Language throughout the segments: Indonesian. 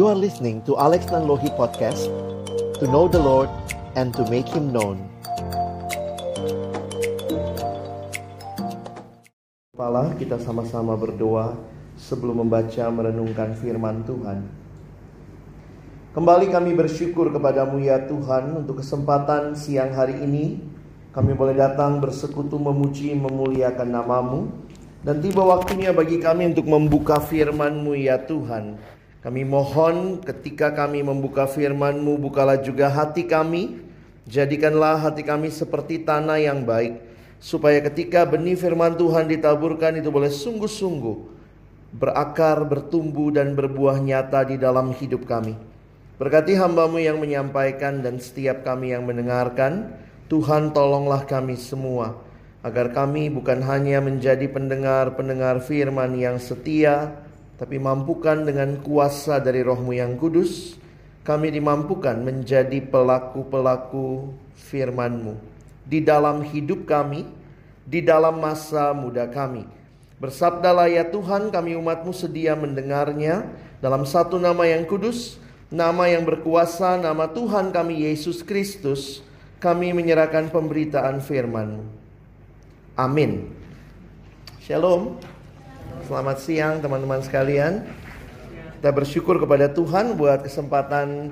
You are listening to Alex Nanlohi Podcast To know the Lord and to make Him known. Kepala kita sama-sama berdoa sebelum membaca merenungkan firman Tuhan. Kembali kami bersyukur kepadamu ya Tuhan untuk kesempatan siang hari ini. Kami boleh datang bersekutu memuji memuliakan namamu. Dan tiba waktunya bagi kami untuk membuka firman-Mu ya Tuhan kami mohon ketika kami membuka firman-Mu, bukalah juga hati kami. Jadikanlah hati kami seperti tanah yang baik. Supaya ketika benih firman Tuhan ditaburkan itu boleh sungguh-sungguh berakar, bertumbuh dan berbuah nyata di dalam hidup kami. Berkati hambamu yang menyampaikan dan setiap kami yang mendengarkan. Tuhan tolonglah kami semua. Agar kami bukan hanya menjadi pendengar-pendengar firman yang setia, tapi mampukan dengan kuasa dari rohmu yang kudus, kami dimampukan menjadi pelaku-pelaku firman-Mu di dalam hidup kami, di dalam masa muda kami. Bersabdalah ya Tuhan kami umatmu sedia mendengarnya dalam satu nama yang kudus, nama yang berkuasa, nama Tuhan kami Yesus Kristus, kami menyerahkan pemberitaan firman-Mu. Amin. Shalom. Selamat siang teman-teman sekalian. Kita bersyukur kepada Tuhan buat kesempatan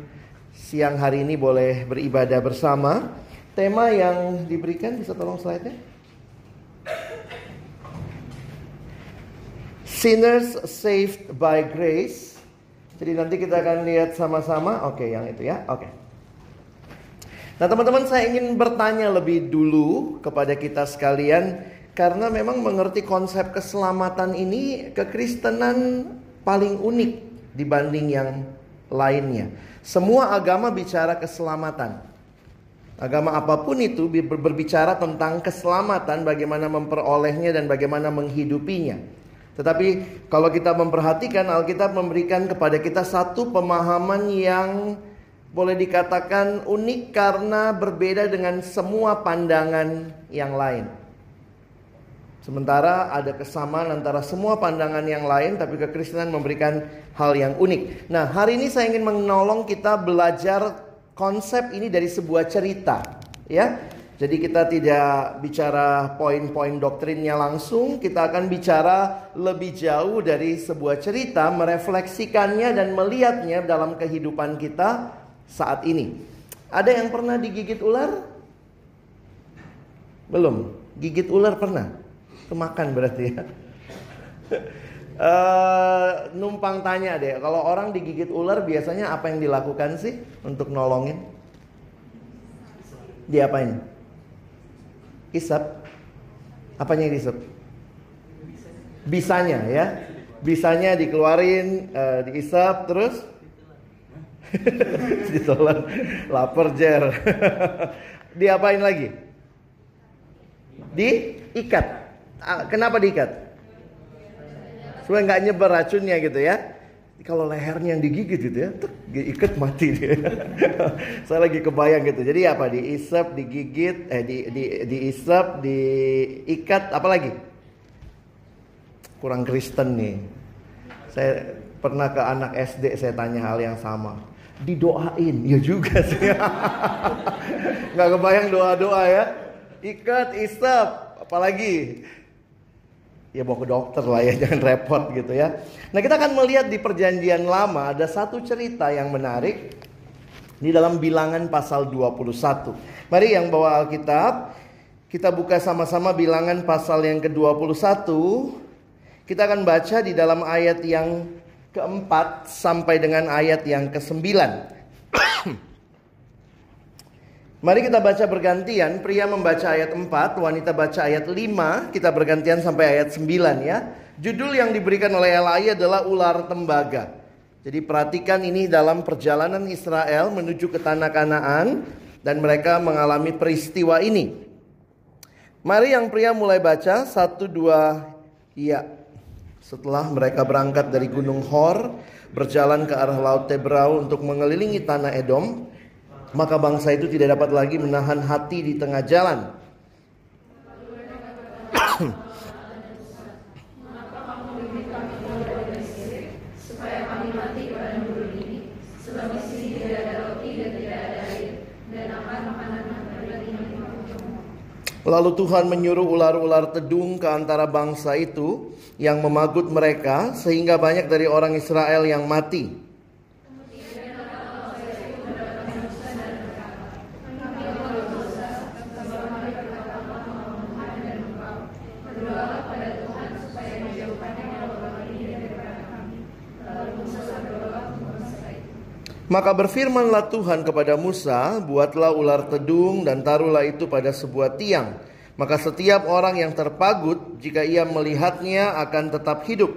siang hari ini boleh beribadah bersama. Tema yang diberikan bisa tolong slide-nya. Sinners saved by grace. Jadi nanti kita akan lihat sama-sama. Oke, yang itu ya. Oke. Nah, teman-teman saya ingin bertanya lebih dulu kepada kita sekalian karena memang mengerti konsep keselamatan ini kekristenan paling unik dibanding yang lainnya. Semua agama bicara keselamatan. Agama apa pun itu berbicara tentang keselamatan, bagaimana memperolehnya dan bagaimana menghidupinya. Tetapi kalau kita memperhatikan Alkitab memberikan kepada kita satu pemahaman yang boleh dikatakan unik karena berbeda dengan semua pandangan yang lain. Sementara ada kesamaan antara semua pandangan yang lain tapi kekristenan memberikan hal yang unik. Nah, hari ini saya ingin menolong kita belajar konsep ini dari sebuah cerita, ya. Jadi kita tidak bicara poin-poin doktrinnya langsung, kita akan bicara lebih jauh dari sebuah cerita, merefleksikannya dan melihatnya dalam kehidupan kita saat ini. Ada yang pernah digigit ular? Belum. Gigit ular pernah? Kemakan berarti ya. Uh, numpang tanya deh, kalau orang digigit ular biasanya apa yang dilakukan sih untuk nolongin? Diapain? Isap. Apanya yang isap? Bisanya ya. Bisanya dikeluarin, uh, diisap terus ditelan. Lapar jer. Diapain lagi? Diikat. Ah, kenapa diikat? Supaya nggak nyebar racunnya gitu ya. Kalau lehernya yang digigit gitu ya, tuk, ikat mati dia. Saya lagi kebayang gitu. Jadi apa? Diisap, digigit, eh di di diisap, diikat, apa lagi? Kurang Kristen nih. Saya pernah ke anak SD saya tanya hal yang sama. Didoain, ya juga sih. Nggak kebayang doa-doa ya. Ikat, isap, apalagi ya bawa ke dokter lah ya jangan repot gitu ya. Nah kita akan melihat di perjanjian lama ada satu cerita yang menarik di dalam bilangan pasal 21. Mari yang bawa Alkitab kita buka sama-sama bilangan pasal yang ke-21. Kita akan baca di dalam ayat yang keempat sampai dengan ayat yang kesembilan. Mari kita baca bergantian, pria membaca ayat 4, wanita baca ayat 5, kita bergantian sampai ayat 9 ya. Judul yang diberikan oleh Elai adalah ular tembaga. Jadi perhatikan ini dalam perjalanan Israel menuju ke tanah Kanaan dan mereka mengalami peristiwa ini. Mari yang pria mulai baca, satu dua, iya. Setelah mereka berangkat dari Gunung Hor, berjalan ke arah Laut Tebrau untuk mengelilingi tanah Edom, maka bangsa itu tidak dapat lagi menahan hati di tengah jalan. Lalu Tuhan menyuruh ular-ular tedung ke antara bangsa itu yang memagut mereka sehingga banyak dari orang Israel yang mati. Maka berfirmanlah Tuhan kepada Musa, buatlah ular tedung dan taruhlah itu pada sebuah tiang. Maka setiap orang yang terpagut, jika ia melihatnya akan tetap hidup.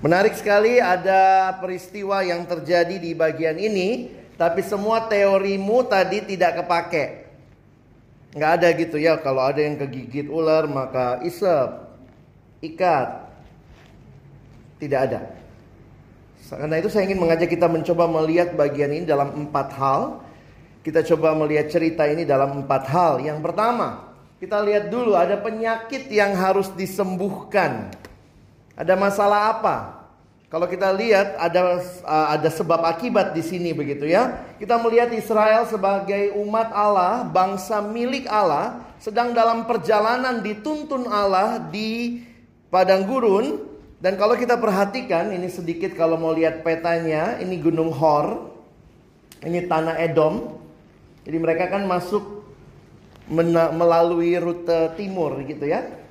Menarik sekali ada peristiwa yang terjadi di bagian ini tapi semua teorimu tadi tidak kepake. Nggak ada gitu ya, kalau ada yang kegigit ular maka isep, ikat. Tidak ada. Karena itu saya ingin mengajak kita mencoba melihat bagian ini dalam empat hal. Kita coba melihat cerita ini dalam empat hal. Yang pertama, kita lihat dulu ada penyakit yang harus disembuhkan. Ada masalah apa? Kalau kita lihat ada uh, ada sebab akibat di sini begitu ya. Kita melihat Israel sebagai umat Allah, bangsa milik Allah, sedang dalam perjalanan dituntun Allah di padang gurun dan kalau kita perhatikan ini sedikit kalau mau lihat petanya, ini Gunung Hor. Ini tanah Edom. Jadi mereka kan masuk melalui rute timur gitu ya.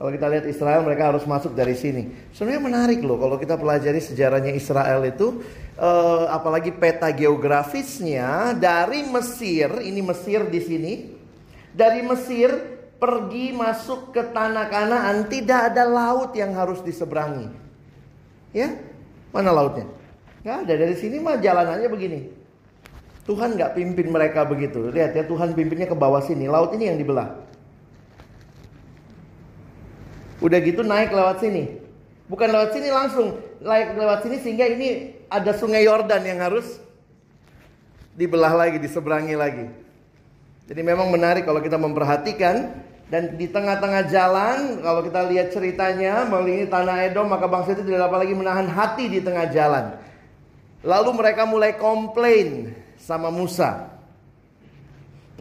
Kalau kita lihat Israel mereka harus masuk dari sini. Sebenarnya menarik loh kalau kita pelajari sejarahnya Israel itu eh, apalagi peta geografisnya dari Mesir, ini Mesir di sini. Dari Mesir pergi masuk ke tanah Kanaan tidak ada laut yang harus diseberangi. Ya? Mana lautnya? Gak ada dari sini mah jalanannya begini. Tuhan nggak pimpin mereka begitu. Lihat ya Tuhan pimpinnya ke bawah sini. Laut ini yang dibelah. Udah gitu naik lewat sini. Bukan lewat sini langsung, naik lewat sini sehingga ini ada sungai Yordan yang harus dibelah lagi, diseberangi lagi. Jadi memang menarik kalau kita memperhatikan dan di tengah-tengah jalan kalau kita lihat ceritanya melalui tanah Edom maka bangsa itu tidak dapat lagi menahan hati di tengah jalan. Lalu mereka mulai komplain sama Musa.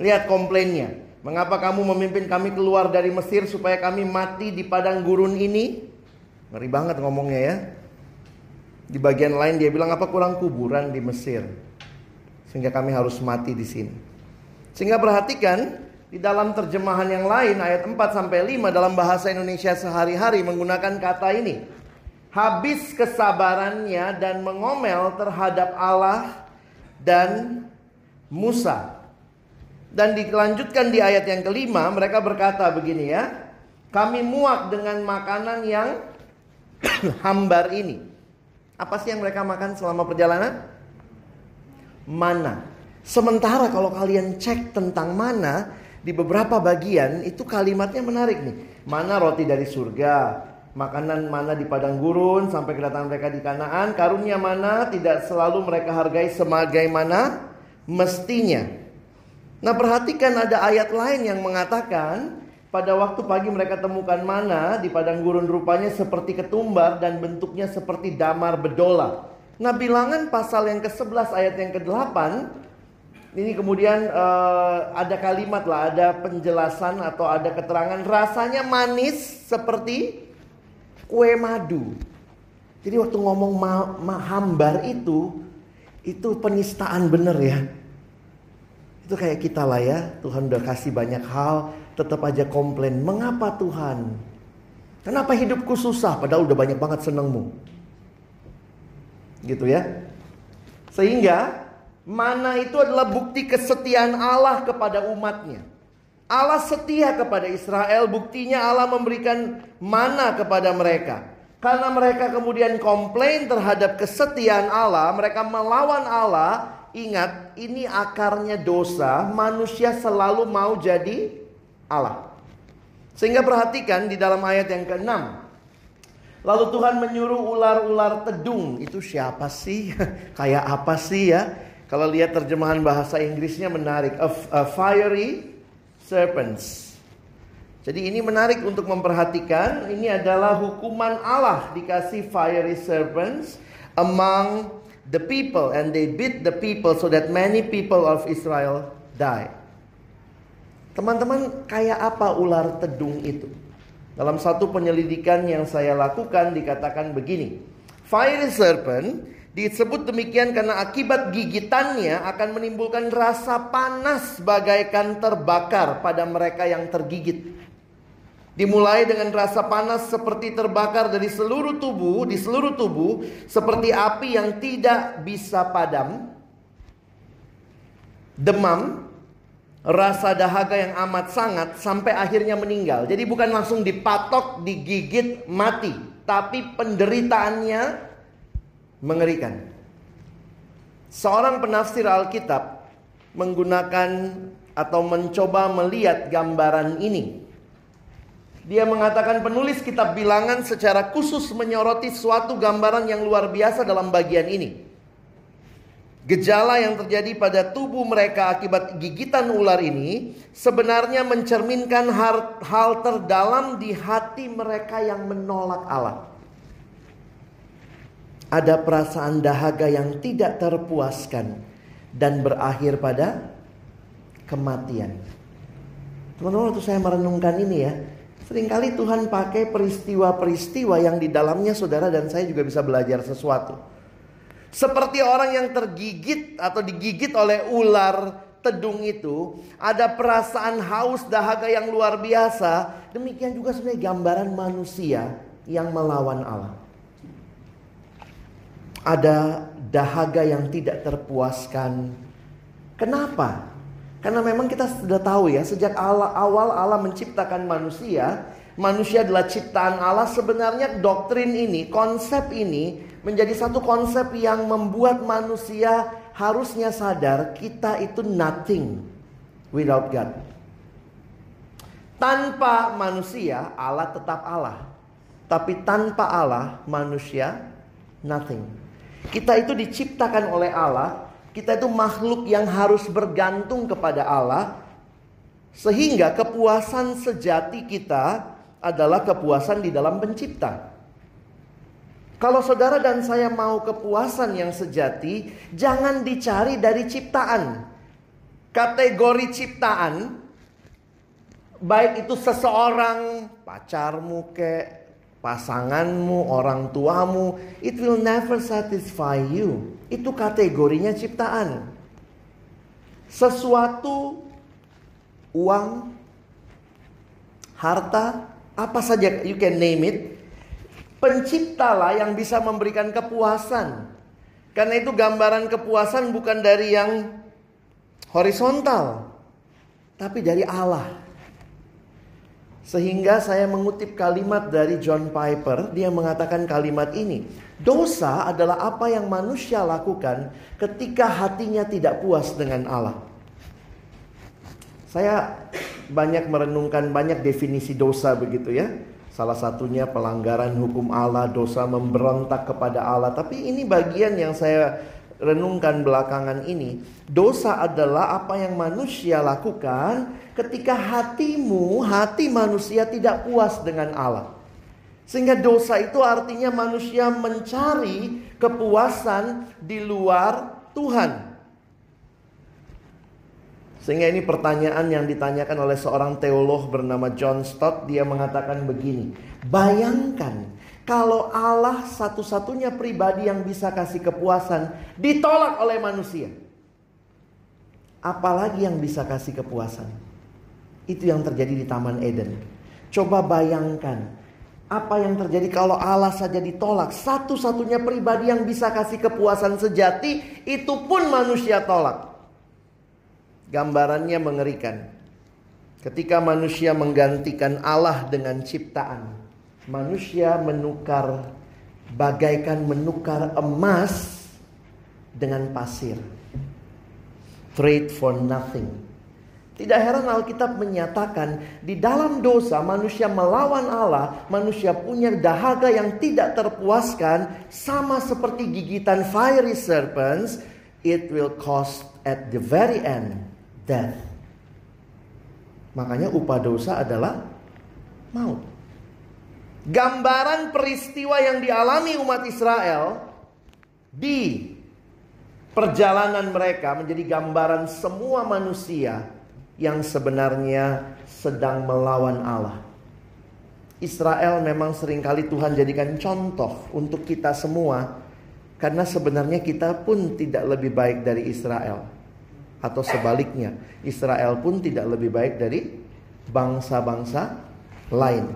Lihat komplainnya. Mengapa kamu memimpin kami keluar dari Mesir supaya kami mati di padang gurun ini? Ngeri banget ngomongnya ya. Di bagian lain dia bilang apa kurang kuburan di Mesir. Sehingga kami harus mati di sini. Sehingga perhatikan di dalam terjemahan yang lain ayat 4 sampai 5 dalam bahasa Indonesia sehari-hari menggunakan kata ini. Habis kesabarannya dan mengomel terhadap Allah dan Musa. Dan dilanjutkan di ayat yang kelima, mereka berkata begini ya. Kami muak dengan makanan yang hambar ini. Apa sih yang mereka makan selama perjalanan? Mana. Sementara kalau kalian cek tentang mana, di beberapa bagian itu kalimatnya menarik nih. Mana roti dari surga, makanan mana di padang gurun sampai kedatangan mereka di Kanaan, karunia mana tidak selalu mereka hargai sebagaimana mestinya. Nah perhatikan ada ayat lain yang mengatakan pada waktu pagi mereka temukan mana di padang gurun rupanya seperti ketumbar dan bentuknya seperti damar bedola. Nah bilangan pasal yang ke-11 ayat yang ke-8 ini kemudian uh, ada kalimat lah, ada penjelasan atau ada keterangan rasanya manis seperti kue madu. Jadi waktu ngomong ma ma hambar itu itu penistaan bener ya. Itu kayak kita lah ya, Tuhan udah kasih banyak hal, tetap aja komplain. Mengapa Tuhan? Kenapa hidupku susah padahal udah banyak banget senengmu? Gitu ya. Sehingga mana itu adalah bukti kesetiaan Allah kepada umatnya. Allah setia kepada Israel, buktinya Allah memberikan mana kepada mereka. Karena mereka kemudian komplain terhadap kesetiaan Allah, mereka melawan Allah, ingat ini akarnya dosa, manusia selalu mau jadi Allah. Sehingga perhatikan di dalam ayat yang ke-6. Lalu Tuhan menyuruh ular-ular tedung. Itu siapa sih? Kayak apa sih ya? Kalau lihat terjemahan bahasa Inggrisnya menarik. A, a fiery serpents. Jadi ini menarik untuk memperhatikan. Ini adalah hukuman Allah dikasih fiery serpents among the people and they beat the people so that many people of Israel die. Teman-teman, kayak apa ular tedung itu? Dalam satu penyelidikan yang saya lakukan dikatakan begini. Fiery serpent disebut demikian karena akibat gigitannya akan menimbulkan rasa panas bagaikan terbakar pada mereka yang tergigit. Dimulai dengan rasa panas seperti terbakar dari seluruh tubuh, di seluruh tubuh, seperti api yang tidak bisa padam. Demam, rasa dahaga yang amat sangat sampai akhirnya meninggal. Jadi bukan langsung dipatok, digigit, mati, tapi penderitaannya mengerikan. Seorang penafsir Alkitab menggunakan atau mencoba melihat gambaran ini dia mengatakan penulis kitab bilangan secara khusus menyoroti suatu gambaran yang luar biasa dalam bagian ini. Gejala yang terjadi pada tubuh mereka akibat gigitan ular ini sebenarnya mencerminkan hal, hal terdalam di hati mereka yang menolak Allah. Ada perasaan dahaga yang tidak terpuaskan dan berakhir pada kematian. Teman-teman, waktu saya merenungkan ini ya, Seringkali Tuhan pakai peristiwa-peristiwa yang di dalamnya saudara dan saya juga bisa belajar sesuatu. Seperti orang yang tergigit atau digigit oleh ular tedung itu, ada perasaan haus dahaga yang luar biasa. Demikian juga sebenarnya gambaran manusia yang melawan Allah. Ada dahaga yang tidak terpuaskan. Kenapa? Karena memang kita sudah tahu ya, sejak Allah, awal Allah menciptakan manusia, manusia adalah ciptaan Allah. Sebenarnya doktrin ini, konsep ini menjadi satu konsep yang membuat manusia harusnya sadar kita itu nothing without God. Tanpa manusia, Allah tetap Allah. Tapi tanpa Allah, manusia nothing. Kita itu diciptakan oleh Allah kita itu makhluk yang harus bergantung kepada Allah. Sehingga kepuasan sejati kita adalah kepuasan di dalam pencipta. Kalau saudara dan saya mau kepuasan yang sejati, jangan dicari dari ciptaan. Kategori ciptaan, baik itu seseorang, pacarmu ke, pasanganmu, orang tuamu, it will never satisfy you. Itu kategorinya ciptaan. Sesuatu uang, harta, apa saja you can name it. Penciptalah yang bisa memberikan kepuasan. Karena itu gambaran kepuasan bukan dari yang horizontal, tapi dari Allah. Sehingga saya mengutip kalimat dari John Piper, dia mengatakan kalimat ini. Dosa adalah apa yang manusia lakukan ketika hatinya tidak puas dengan Allah. Saya banyak merenungkan banyak definisi dosa begitu ya. Salah satunya pelanggaran hukum Allah, dosa memberontak kepada Allah. Tapi ini bagian yang saya renungkan belakangan ini, dosa adalah apa yang manusia lakukan ketika hatimu, hati manusia tidak puas dengan Allah. Sehingga dosa itu artinya manusia mencari kepuasan di luar Tuhan. Sehingga ini pertanyaan yang ditanyakan oleh seorang teolog bernama John Stott. Dia mengatakan begini, bayangkan kalau Allah satu-satunya pribadi yang bisa kasih kepuasan ditolak oleh manusia. Apalagi yang bisa kasih kepuasan. Itu yang terjadi di Taman Eden. Coba bayangkan apa yang terjadi kalau Allah saja ditolak. Satu-satunya pribadi yang bisa kasih kepuasan sejati itu pun manusia tolak. Gambarannya mengerikan. Ketika manusia menggantikan Allah dengan ciptaan manusia menukar bagaikan menukar emas dengan pasir. Trade for nothing. Tidak heran Alkitab menyatakan di dalam dosa manusia melawan Allah, manusia punya dahaga yang tidak terpuaskan sama seperti gigitan fiery serpents, it will cost at the very end death. Makanya upah dosa adalah maut. Gambaran peristiwa yang dialami umat Israel di perjalanan mereka menjadi gambaran semua manusia yang sebenarnya sedang melawan Allah. Israel memang sering kali Tuhan jadikan contoh untuk kita semua karena sebenarnya kita pun tidak lebih baik dari Israel atau sebaliknya Israel pun tidak lebih baik dari bangsa-bangsa lain.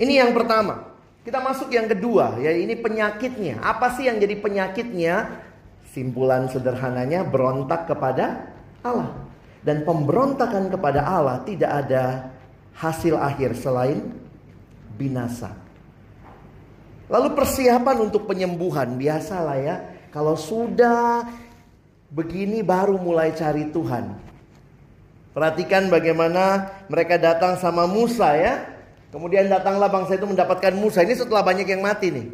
Ini yang pertama. Kita masuk yang kedua, ya ini penyakitnya. Apa sih yang jadi penyakitnya? Simpulan sederhananya berontak kepada Allah. Dan pemberontakan kepada Allah tidak ada hasil akhir selain binasa. Lalu persiapan untuk penyembuhan biasalah ya. Kalau sudah begini baru mulai cari Tuhan. Perhatikan bagaimana mereka datang sama Musa ya. Kemudian datanglah bangsa itu mendapatkan Musa. Ini setelah banyak yang mati nih.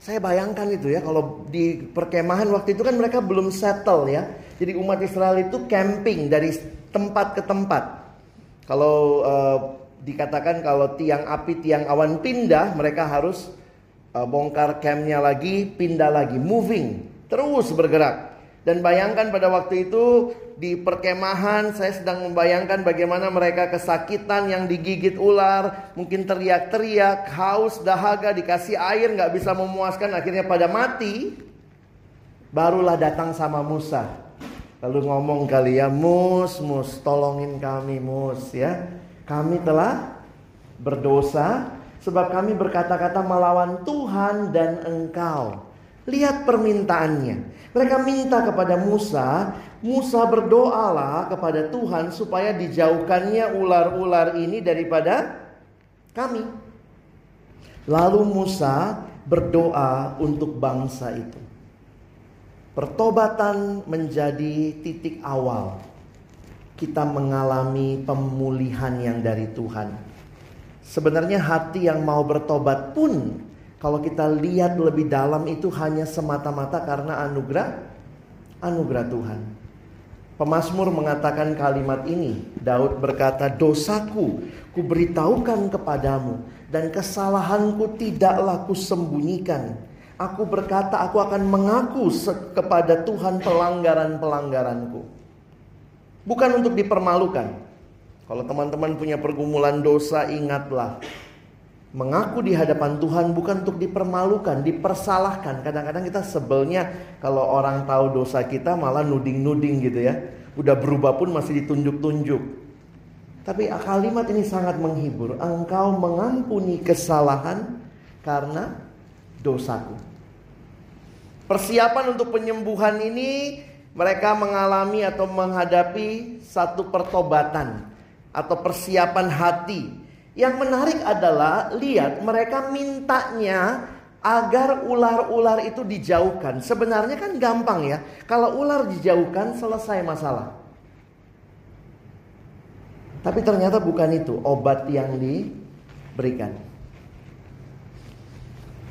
Saya bayangkan itu ya kalau di perkemahan waktu itu kan mereka belum settle ya. Jadi umat Israel itu camping dari tempat ke tempat. Kalau uh, dikatakan kalau tiang api, tiang awan pindah, mereka harus uh, bongkar campnya lagi, pindah lagi, moving, terus bergerak. Dan bayangkan pada waktu itu di perkemahan saya sedang membayangkan bagaimana mereka kesakitan yang digigit ular, mungkin teriak-teriak, haus, dahaga, dikasih air nggak bisa memuaskan, akhirnya pada mati. Barulah datang sama Musa. Lalu ngomong kali ya, Mus, Mus, tolongin kami Mus ya. Kami telah berdosa sebab kami berkata-kata melawan Tuhan dan engkau. Lihat permintaannya. Mereka minta kepada Musa, Musa berdoalah kepada Tuhan supaya dijauhkannya ular-ular ini daripada kami. Lalu Musa berdoa untuk bangsa itu. Pertobatan menjadi titik awal kita mengalami pemulihan yang dari Tuhan. Sebenarnya hati yang mau bertobat pun kalau kita lihat lebih dalam itu hanya semata-mata karena anugerah anugerah Tuhan. Pemasmur mengatakan kalimat ini. Daud berkata, "Dosaku kuberitahukan kepadamu dan kesalahanku tidaklah kusembunyikan. Aku berkata, aku akan mengaku kepada Tuhan pelanggaran-pelanggaranku." Bukan untuk dipermalukan. Kalau teman-teman punya pergumulan dosa, ingatlah mengaku di hadapan Tuhan bukan untuk dipermalukan, dipersalahkan. Kadang-kadang kita sebelnya kalau orang tahu dosa kita malah nuding-nuding gitu ya. Udah berubah pun masih ditunjuk-tunjuk. Tapi kalimat ini sangat menghibur. Engkau mengampuni kesalahan karena dosaku. Persiapan untuk penyembuhan ini mereka mengalami atau menghadapi satu pertobatan atau persiapan hati yang menarik adalah lihat mereka mintanya agar ular-ular itu dijauhkan. Sebenarnya kan gampang ya. Kalau ular dijauhkan selesai masalah. Tapi ternyata bukan itu obat yang diberikan.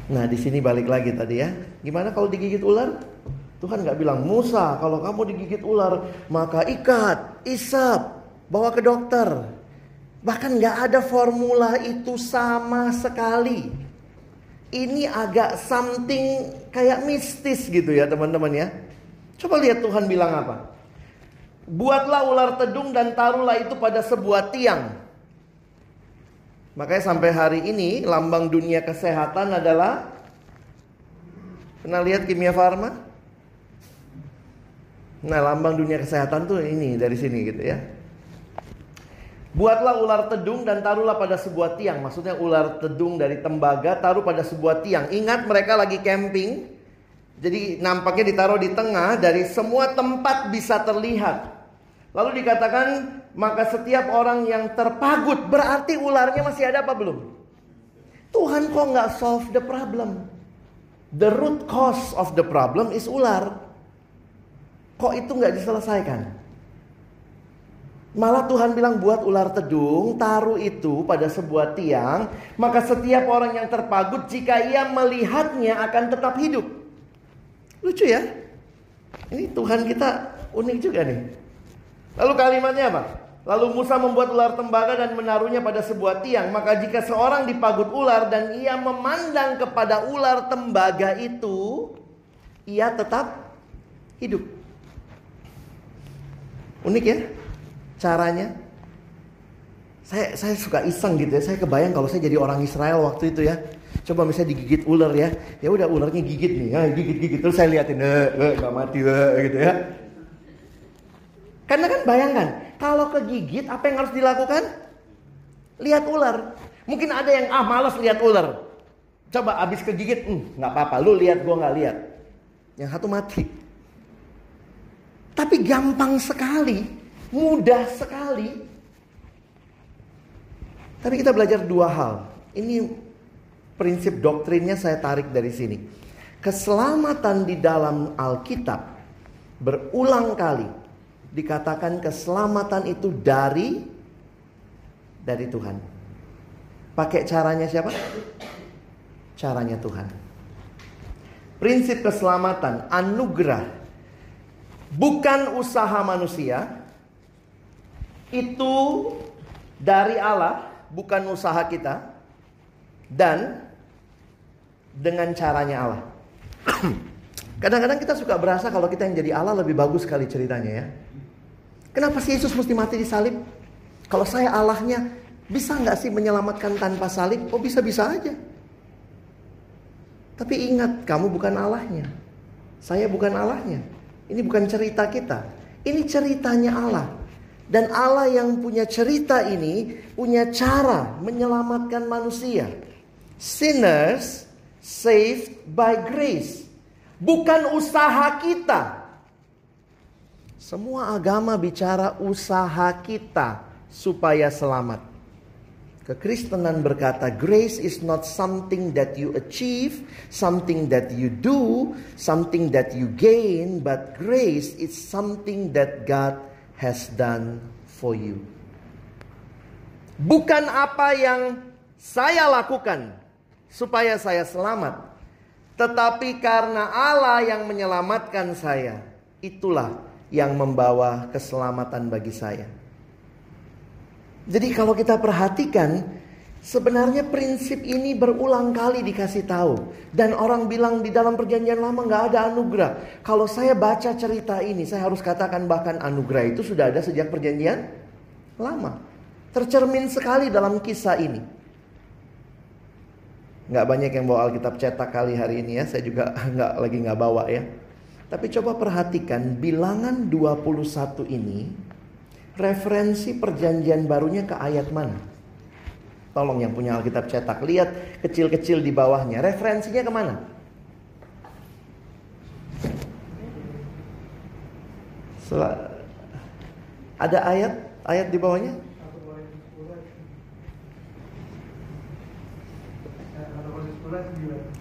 Nah di sini balik lagi tadi ya. Gimana kalau digigit ular? Tuhan nggak bilang Musa kalau kamu digigit ular maka ikat, isap, bawa ke dokter. Bahkan nggak ada formula itu sama sekali. Ini agak something kayak mistis gitu ya teman-teman ya. Coba lihat Tuhan bilang apa. Buatlah ular tedung dan taruhlah itu pada sebuah tiang. Makanya sampai hari ini lambang dunia kesehatan adalah Pernah lihat kimia farma? Nah lambang dunia kesehatan tuh ini dari sini gitu ya Buatlah ular tedung dan taruhlah pada sebuah tiang. Maksudnya ular tedung dari tembaga taruh pada sebuah tiang. Ingat mereka lagi camping. Jadi nampaknya ditaruh di tengah dari semua tempat bisa terlihat. Lalu dikatakan maka setiap orang yang terpagut berarti ularnya masih ada apa belum? Tuhan kok nggak solve the problem? The root cause of the problem is ular. Kok itu nggak diselesaikan? Malah Tuhan bilang buat ular tedung, taruh itu pada sebuah tiang, maka setiap orang yang terpagut jika ia melihatnya akan tetap hidup. Lucu ya? Ini Tuhan kita unik juga nih. Lalu kalimatnya apa? Lalu Musa membuat ular tembaga dan menaruhnya pada sebuah tiang. Maka jika seorang dipagut ular dan ia memandang kepada ular tembaga itu, ia tetap hidup. Unik ya caranya. Saya saya suka iseng gitu ya. Saya kebayang kalau saya jadi orang Israel waktu itu ya. Coba misalnya digigit ular ya. Ya udah ularnya gigit nih. Ya, gigit gigit terus saya liatin eh, eh gak mati eh, gitu ya. Karena kan bayangkan, kalau kegigit apa yang harus dilakukan? Lihat ular. Mungkin ada yang ah malas lihat ular. Coba abis kegigit, hmm, nggak apa-apa. Lu lihat gua nggak lihat. Yang satu mati. Tapi gampang sekali, mudah sekali. Tapi kita belajar dua hal. Ini prinsip doktrinnya saya tarik dari sini. Keselamatan di dalam Alkitab berulang kali dikatakan keselamatan itu dari dari Tuhan. Pakai caranya siapa? Caranya Tuhan. Prinsip keselamatan, anugerah, bukan usaha manusia, itu dari Allah, bukan usaha kita, dan dengan caranya Allah. Kadang-kadang kita suka berasa kalau kita yang jadi Allah lebih bagus sekali ceritanya ya. Kenapa sih Yesus mesti mati di salib? Kalau saya Allahnya, bisa nggak sih menyelamatkan tanpa salib? Oh bisa-bisa aja. Tapi ingat, kamu bukan Allahnya. Saya bukan Allahnya. Ini bukan cerita kita. Ini ceritanya Allah. Dan Allah yang punya cerita ini punya cara menyelamatkan manusia. Sinners saved by grace. Bukan usaha kita. Semua agama bicara usaha kita supaya selamat. Kekristenan berkata, grace is not something that you achieve, something that you do, something that you gain, but grace is something that God has done for you. Bukan apa yang saya lakukan supaya saya selamat, tetapi karena Allah yang menyelamatkan saya, itulah yang membawa keselamatan bagi saya. Jadi kalau kita perhatikan sebenarnya prinsip ini berulang kali dikasih tahu dan orang bilang di dalam perjanjian lama nggak ada anugerah. Kalau saya baca cerita ini saya harus katakan bahkan anugerah itu sudah ada sejak perjanjian lama. Tercermin sekali dalam kisah ini. Nggak banyak yang bawa Alkitab cetak kali hari ini ya. Saya juga nggak lagi nggak bawa ya. Tapi coba perhatikan bilangan 21 ini referensi perjanjian barunya ke ayat mana? Tolong yang punya Alkitab cetak, lihat kecil-kecil di bawahnya. Referensinya ke mana? Sel ada ayat ayat di bawahnya?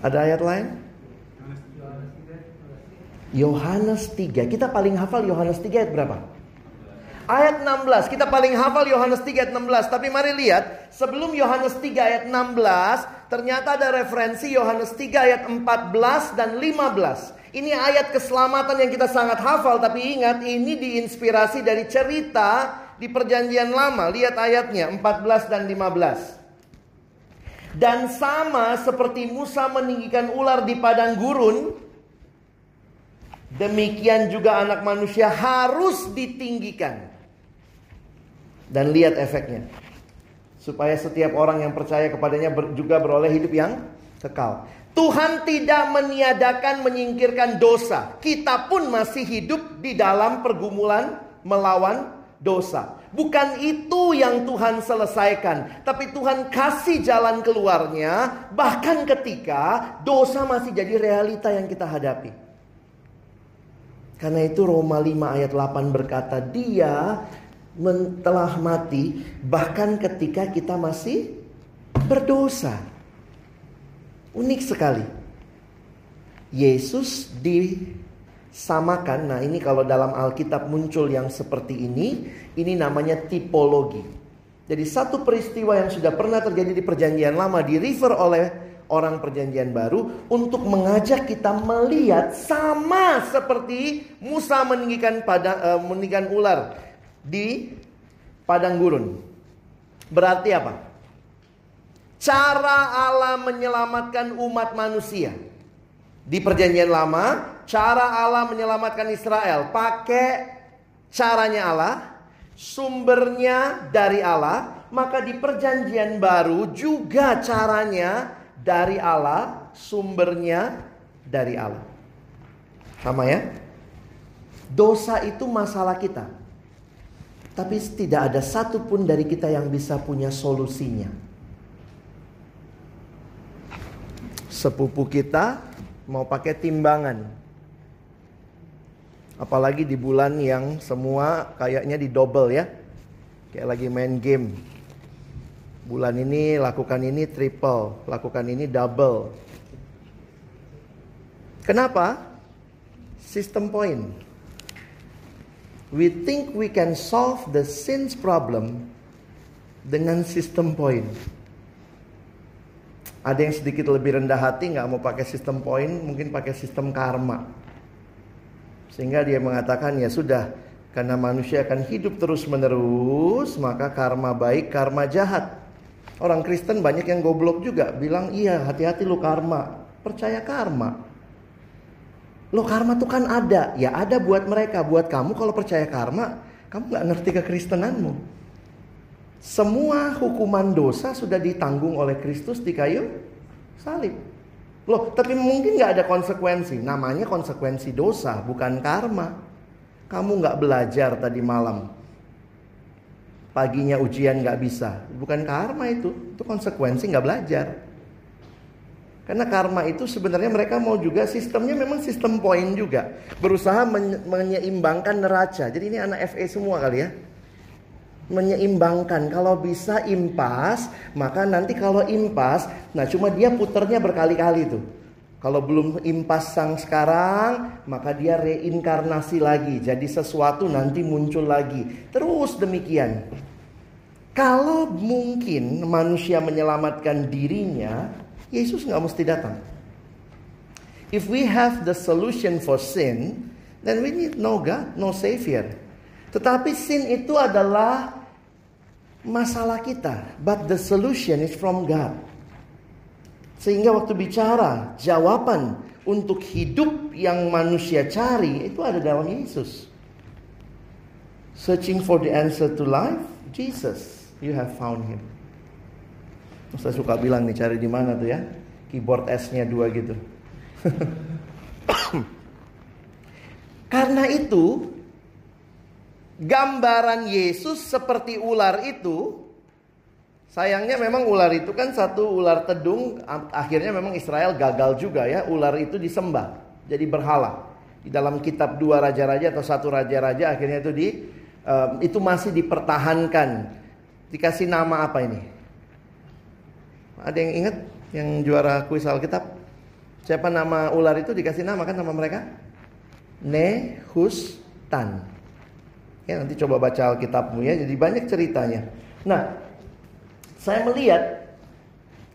Ada ayat lain? Yohanes 3. Kita paling hafal Yohanes 3 ayat berapa? Ayat 16. Kita paling hafal Yohanes 3 ayat 16. Tapi mari lihat, sebelum Yohanes 3 ayat 16, ternyata ada referensi Yohanes 3 ayat 14 dan 15. Ini ayat keselamatan yang kita sangat hafal, tapi ingat ini diinspirasi dari cerita di perjanjian lama. Lihat ayatnya 14 dan 15. Dan sama seperti Musa meninggikan ular di padang gurun, Demikian juga anak manusia harus ditinggikan. Dan lihat efeknya. Supaya setiap orang yang percaya kepadanya juga beroleh hidup yang kekal. Tuhan tidak meniadakan menyingkirkan dosa. Kita pun masih hidup di dalam pergumulan melawan dosa. Bukan itu yang Tuhan selesaikan, tapi Tuhan kasih jalan keluarnya bahkan ketika dosa masih jadi realita yang kita hadapi. Karena itu Roma 5 ayat 8 berkata dia telah mati bahkan ketika kita masih berdosa. Unik sekali. Yesus disamakan. Nah, ini kalau dalam Alkitab muncul yang seperti ini, ini namanya tipologi. Jadi satu peristiwa yang sudah pernah terjadi di perjanjian lama di refer oleh orang perjanjian baru untuk mengajak kita melihat sama seperti Musa meninggikan pada uh, meninggikan ular di padang gurun. Berarti apa? Cara Allah menyelamatkan umat manusia. Di perjanjian lama, cara Allah menyelamatkan Israel pakai caranya Allah, sumbernya dari Allah, maka di perjanjian baru juga caranya dari Allah, sumbernya dari Allah. Sama ya? Dosa itu masalah kita. Tapi tidak ada satupun dari kita yang bisa punya solusinya. Sepupu kita mau pakai timbangan. Apalagi di bulan yang semua kayaknya di double ya. Kayak lagi main game. Bulan ini lakukan ini triple, lakukan ini double. Kenapa? System point. We think we can solve the sins problem dengan sistem point. Ada yang sedikit lebih rendah hati nggak mau pakai sistem point, mungkin pakai sistem karma. Sehingga dia mengatakan ya sudah, karena manusia akan hidup terus menerus, maka karma baik, karma jahat. Orang Kristen banyak yang goblok juga bilang iya hati-hati lu karma, percaya karma. Loh karma tuh kan ada. Ya ada buat mereka. Buat kamu kalau percaya karma, kamu gak ngerti kekristenanmu. Semua hukuman dosa sudah ditanggung oleh Kristus di kayu salib. Loh, tapi mungkin gak ada konsekuensi. Namanya konsekuensi dosa, bukan karma. Kamu gak belajar tadi malam. Paginya ujian gak bisa. Bukan karma itu. Itu konsekuensi gak belajar. Karena karma itu sebenarnya mereka mau juga sistemnya memang sistem poin juga. Berusaha menyeimbangkan neraca. Jadi ini anak FE semua kali ya. Menyeimbangkan. Kalau bisa impas, maka nanti kalau impas, nah cuma dia puternya berkali-kali tuh. Kalau belum impas sang sekarang, maka dia reinkarnasi lagi. Jadi sesuatu nanti muncul lagi. Terus demikian. Kalau mungkin manusia menyelamatkan dirinya, Yesus nggak mesti datang. If we have the solution for sin, then we need no God, no Savior. Tetapi sin itu adalah masalah kita, but the solution is from God. Sehingga waktu bicara jawaban untuk hidup yang manusia cari itu ada dalam Yesus. Searching for the answer to life, Jesus, you have found him. Saya suka bilang nih cari di mana tuh ya? Keyboard S-nya dua gitu. Karena itu gambaran Yesus seperti ular itu sayangnya memang ular itu kan satu ular tedung akhirnya memang Israel gagal juga ya ular itu disembah jadi berhala di dalam kitab dua raja-raja atau satu raja-raja akhirnya itu di um, itu masih dipertahankan dikasih nama apa ini ada yang ingat yang juara kuis Alkitab? Siapa nama ular itu dikasih nama kan nama mereka? Nehustan. Ya nanti coba baca Alkitabmu ya. Jadi banyak ceritanya. Nah, saya melihat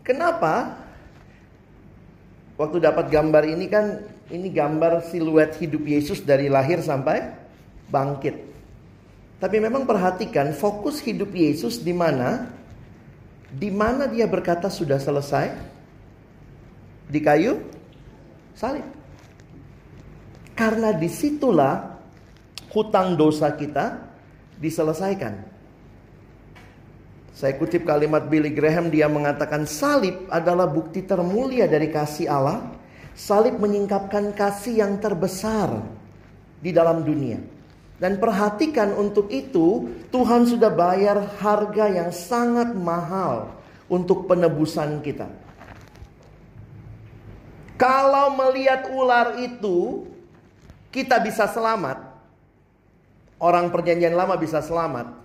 kenapa waktu dapat gambar ini kan ini gambar siluet hidup Yesus dari lahir sampai bangkit. Tapi memang perhatikan fokus hidup Yesus di mana? Di mana dia berkata sudah selesai? Di kayu salib. Karena di situlah hutang dosa kita diselesaikan. Saya kutip kalimat Billy Graham, dia mengatakan salib adalah bukti termulia dari kasih Allah. Salib menyingkapkan kasih yang terbesar di dalam dunia. Dan perhatikan untuk itu Tuhan sudah bayar harga yang sangat mahal untuk penebusan kita. Kalau melihat ular itu kita bisa selamat. Orang perjanjian lama bisa selamat.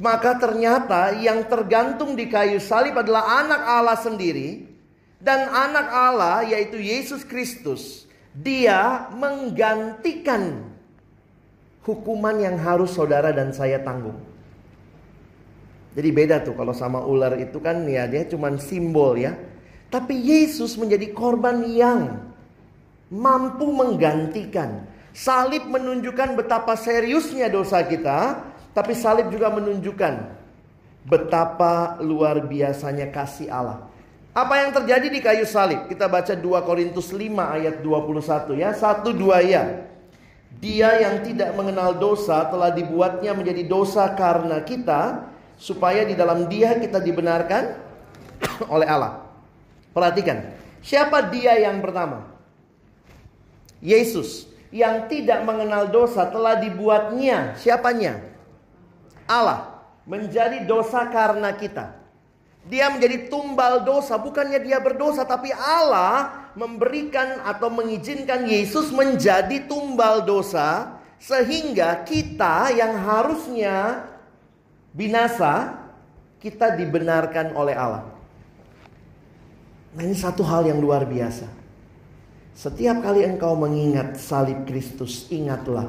Maka ternyata yang tergantung di kayu salib adalah anak Allah sendiri. Dan anak Allah yaitu Yesus Kristus. Dia menggantikan hukuman yang harus saudara dan saya tanggung. Jadi beda tuh kalau sama ular itu kan ya dia cuma simbol ya. Tapi Yesus menjadi korban yang mampu menggantikan. Salib menunjukkan betapa seriusnya dosa kita, Tapi salib juga menunjukkan betapa luar biasanya kasih Allah. Apa yang terjadi di kayu salib? Kita baca 2 Korintus 5 ayat 21 ya. Satu dua ya. Dia yang tidak mengenal dosa telah dibuatnya menjadi dosa karena kita supaya di dalam dia kita dibenarkan oleh Allah. Perhatikan, siapa dia yang pertama? Yesus yang tidak mengenal dosa telah dibuatnya siapanya? Allah menjadi dosa karena kita. Dia menjadi tumbal dosa, bukannya dia berdosa, tapi Allah memberikan atau mengizinkan Yesus menjadi tumbal dosa, sehingga kita yang harusnya binasa, kita dibenarkan oleh Allah. Nah, ini satu hal yang luar biasa. Setiap kali engkau mengingat salib Kristus, ingatlah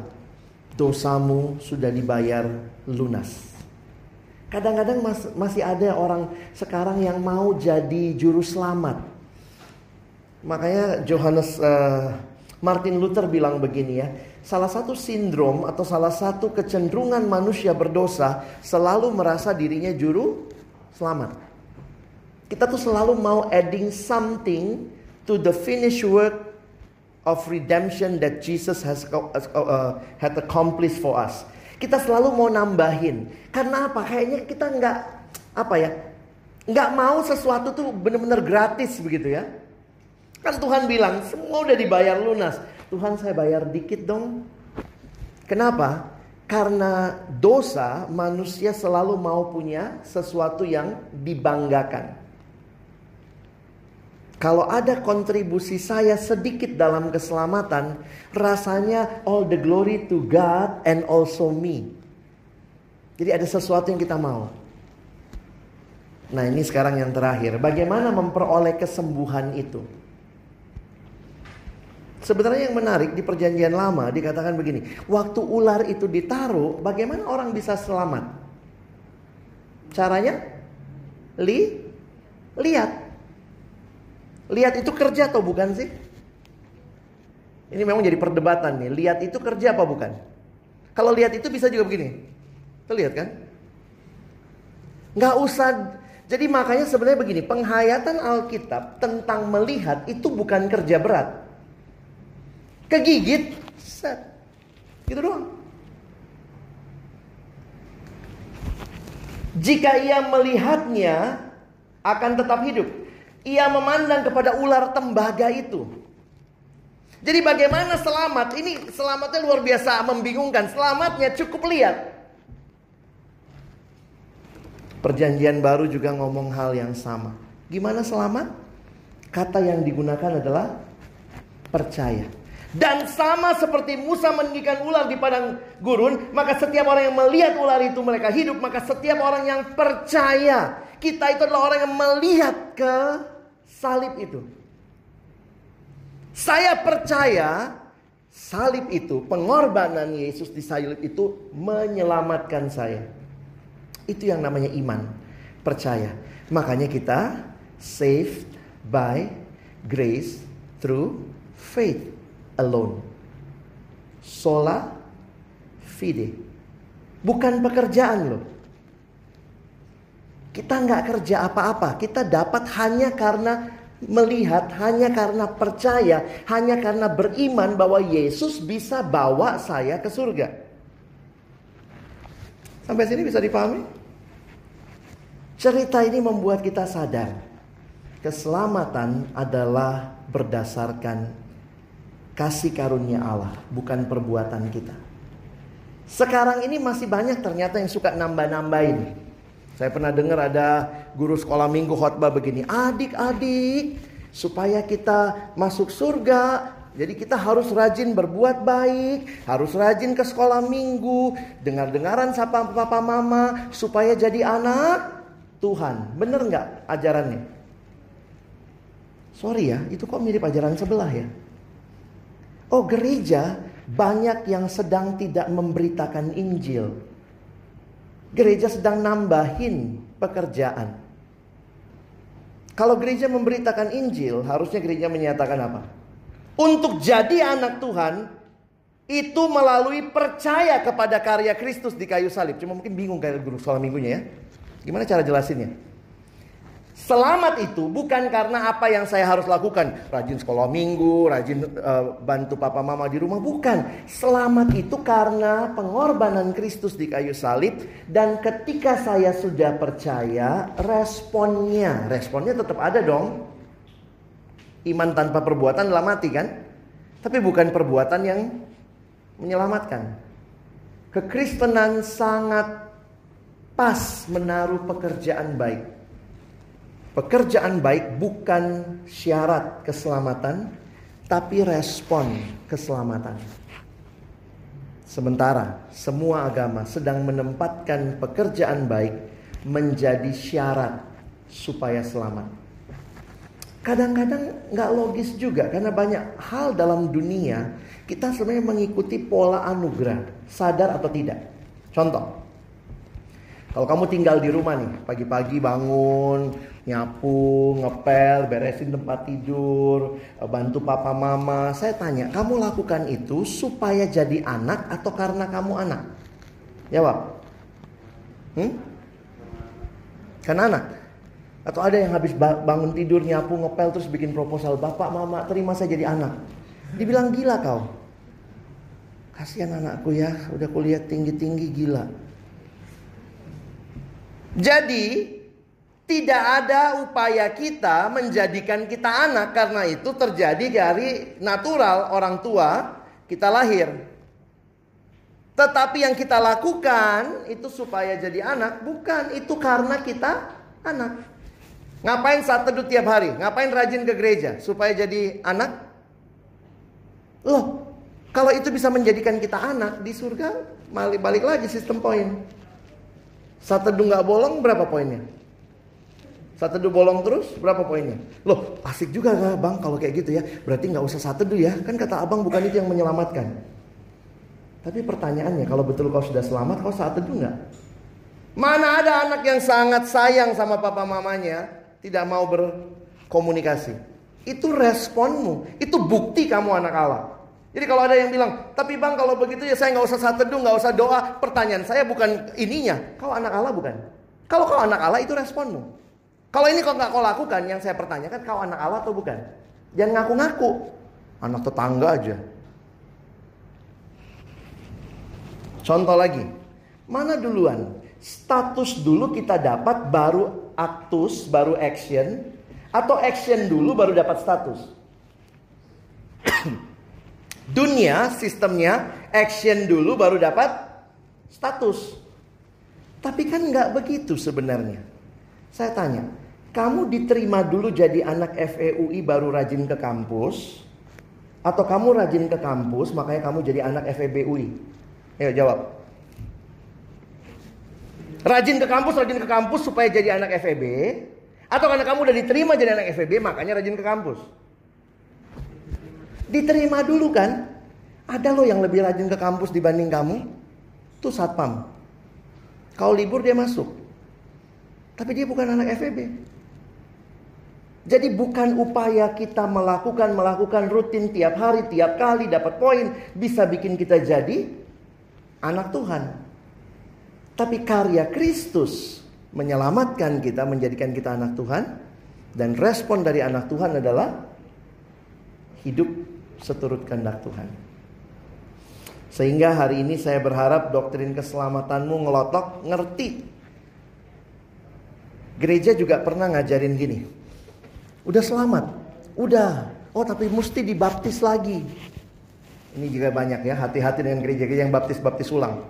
dosamu sudah dibayar lunas. Kadang-kadang mas, masih ada orang sekarang yang mau jadi juru selamat. Makanya Johannes uh, Martin Luther bilang begini ya, salah satu sindrom atau salah satu kecenderungan manusia berdosa selalu merasa dirinya juru selamat. Kita tuh selalu mau adding something to the finished work of redemption that Jesus has uh, uh, had accomplished for us. Kita selalu mau nambahin. Karena apa? Kayaknya kita nggak apa ya? Nggak mau sesuatu tuh benar-benar gratis begitu ya. Kan Tuhan bilang semua udah dibayar lunas. Tuhan saya bayar dikit dong. Kenapa? Karena dosa manusia selalu mau punya sesuatu yang dibanggakan. Kalau ada kontribusi saya sedikit dalam keselamatan, rasanya all the glory to God and also me. Jadi ada sesuatu yang kita mau. Nah ini sekarang yang terakhir. Bagaimana memperoleh kesembuhan itu? Sebenarnya yang menarik di perjanjian lama dikatakan begini. Waktu ular itu ditaruh, bagaimana orang bisa selamat? Caranya? Li, lihat. Lihat itu kerja atau bukan sih? Ini memang jadi perdebatan nih. Lihat itu kerja apa bukan? Kalau lihat itu bisa juga begini. Terlihat kan? Nggak usah. Jadi makanya sebenarnya begini. Penghayatan Alkitab tentang melihat itu bukan kerja berat. Kegigit. Set. Gitu doang. Jika ia melihatnya akan tetap hidup. Ia memandang kepada ular tembaga itu. Jadi bagaimana selamat? Ini selamatnya luar biasa membingungkan. Selamatnya cukup lihat. Perjanjian baru juga ngomong hal yang sama. Gimana selamat? Kata yang digunakan adalah percaya. Dan sama seperti Musa meninggikan ular di padang gurun, maka setiap orang yang melihat ular itu mereka hidup, maka setiap orang yang percaya kita itu adalah orang yang melihat ke salib itu. Saya percaya salib itu, pengorbanan Yesus di salib itu menyelamatkan saya. Itu yang namanya iman, percaya. Makanya kita saved by grace through faith alone. Sola fide. Bukan pekerjaan loh. Kita nggak kerja apa-apa, kita dapat hanya karena melihat, hanya karena percaya, hanya karena beriman bahwa Yesus bisa bawa saya ke surga. Sampai sini bisa dipahami? Cerita ini membuat kita sadar keselamatan adalah berdasarkan kasih karunia Allah, bukan perbuatan kita. Sekarang ini masih banyak ternyata yang suka nambah-nambahin. Saya pernah dengar ada guru sekolah minggu khotbah begini, adik-adik supaya kita masuk surga, jadi kita harus rajin berbuat baik, harus rajin ke sekolah minggu, dengar-dengaran sapa papa mama supaya jadi anak Tuhan. Bener nggak ajarannya? Sorry ya, itu kok mirip ajaran sebelah ya? Oh gereja banyak yang sedang tidak memberitakan Injil. Gereja sedang nambahin pekerjaan. Kalau gereja memberitakan Injil, harusnya gereja menyatakan apa? Untuk jadi anak Tuhan, itu melalui percaya kepada karya Kristus di kayu salib. Cuma mungkin bingung kayak guru sekolah minggunya ya. Gimana cara jelasinnya? Selamat itu bukan karena apa yang saya harus lakukan, rajin sekolah minggu, rajin uh, bantu papa mama di rumah, bukan. Selamat itu karena pengorbanan Kristus di kayu salib dan ketika saya sudah percaya, responnya, responnya tetap ada dong. Iman tanpa perbuatan adalah mati kan? Tapi bukan perbuatan yang menyelamatkan. Kekristenan sangat pas menaruh pekerjaan baik Pekerjaan baik bukan syarat keselamatan, tapi respon keselamatan. Sementara semua agama sedang menempatkan pekerjaan baik menjadi syarat supaya selamat. Kadang-kadang nggak logis juga karena banyak hal dalam dunia kita sebenarnya mengikuti pola anugerah, sadar atau tidak. Contoh, kalau kamu tinggal di rumah nih, pagi-pagi bangun, nyapu, ngepel, beresin tempat tidur, bantu papa mama. Saya tanya, kamu lakukan itu supaya jadi anak atau karena kamu anak? Jawab. Hmm? Karena anak. Atau ada yang habis bangun tidur, nyapu, ngepel, terus bikin proposal. Bapak, mama, terima saya jadi anak. Dibilang gila kau. Kasihan anakku ya, udah kuliah tinggi-tinggi gila. Jadi tidak ada upaya kita menjadikan kita anak karena itu terjadi dari natural orang tua kita lahir. Tetapi yang kita lakukan itu supaya jadi anak bukan itu karena kita anak. Ngapain saat teduh tiap hari? Ngapain rajin ke gereja supaya jadi anak? Loh, kalau itu bisa menjadikan kita anak di surga, balik balik lagi sistem poin. Saat teduh nggak bolong berapa poinnya? Saat teduh bolong terus, berapa poinnya? Loh, asik juga gak bang kalau kayak gitu ya. Berarti nggak usah saat teduh ya. Kan kata abang bukan itu yang menyelamatkan. Tapi pertanyaannya, kalau betul kau sudah selamat, kau saat teduh nggak? Mana ada anak yang sangat sayang sama papa mamanya, tidak mau berkomunikasi. Itu responmu, itu bukti kamu anak Allah. Jadi kalau ada yang bilang, tapi bang kalau begitu ya saya nggak usah saat teduh, nggak usah doa. Pertanyaan saya bukan ininya, kau anak Allah bukan? Kalau kau anak Allah itu responmu. Kalau ini kok nggak kau lakukan, yang saya pertanyakan kau anak Allah atau bukan? Jangan ngaku-ngaku. Anak tetangga aja. Contoh lagi. Mana duluan? Status dulu kita dapat baru aktus, baru action. Atau action dulu baru dapat status. Dunia sistemnya action dulu baru dapat status. Tapi kan nggak begitu sebenarnya. Saya tanya, kamu diterima dulu jadi anak FEUI baru rajin ke kampus? Atau kamu rajin ke kampus makanya kamu jadi anak FEBUI? Ayo jawab. Rajin ke kampus, rajin ke kampus supaya jadi anak FEB? Atau karena kamu udah diterima jadi anak FEB makanya rajin ke kampus? Diterima dulu kan? Ada loh yang lebih rajin ke kampus dibanding kamu? Tuh satpam. Kau libur dia masuk. Tapi dia bukan anak FEB. Jadi bukan upaya kita melakukan melakukan rutin tiap hari, tiap kali dapat poin bisa bikin kita jadi anak Tuhan. Tapi karya Kristus menyelamatkan kita, menjadikan kita anak Tuhan dan respon dari anak Tuhan adalah hidup seturut kehendak Tuhan. Sehingga hari ini saya berharap doktrin keselamatanmu ngelotok, ngerti Gereja juga pernah ngajarin gini. Udah selamat. Udah. Oh tapi mesti dibaptis lagi. Ini juga banyak ya. Hati-hati dengan gereja-gereja yang baptis-baptis ulang.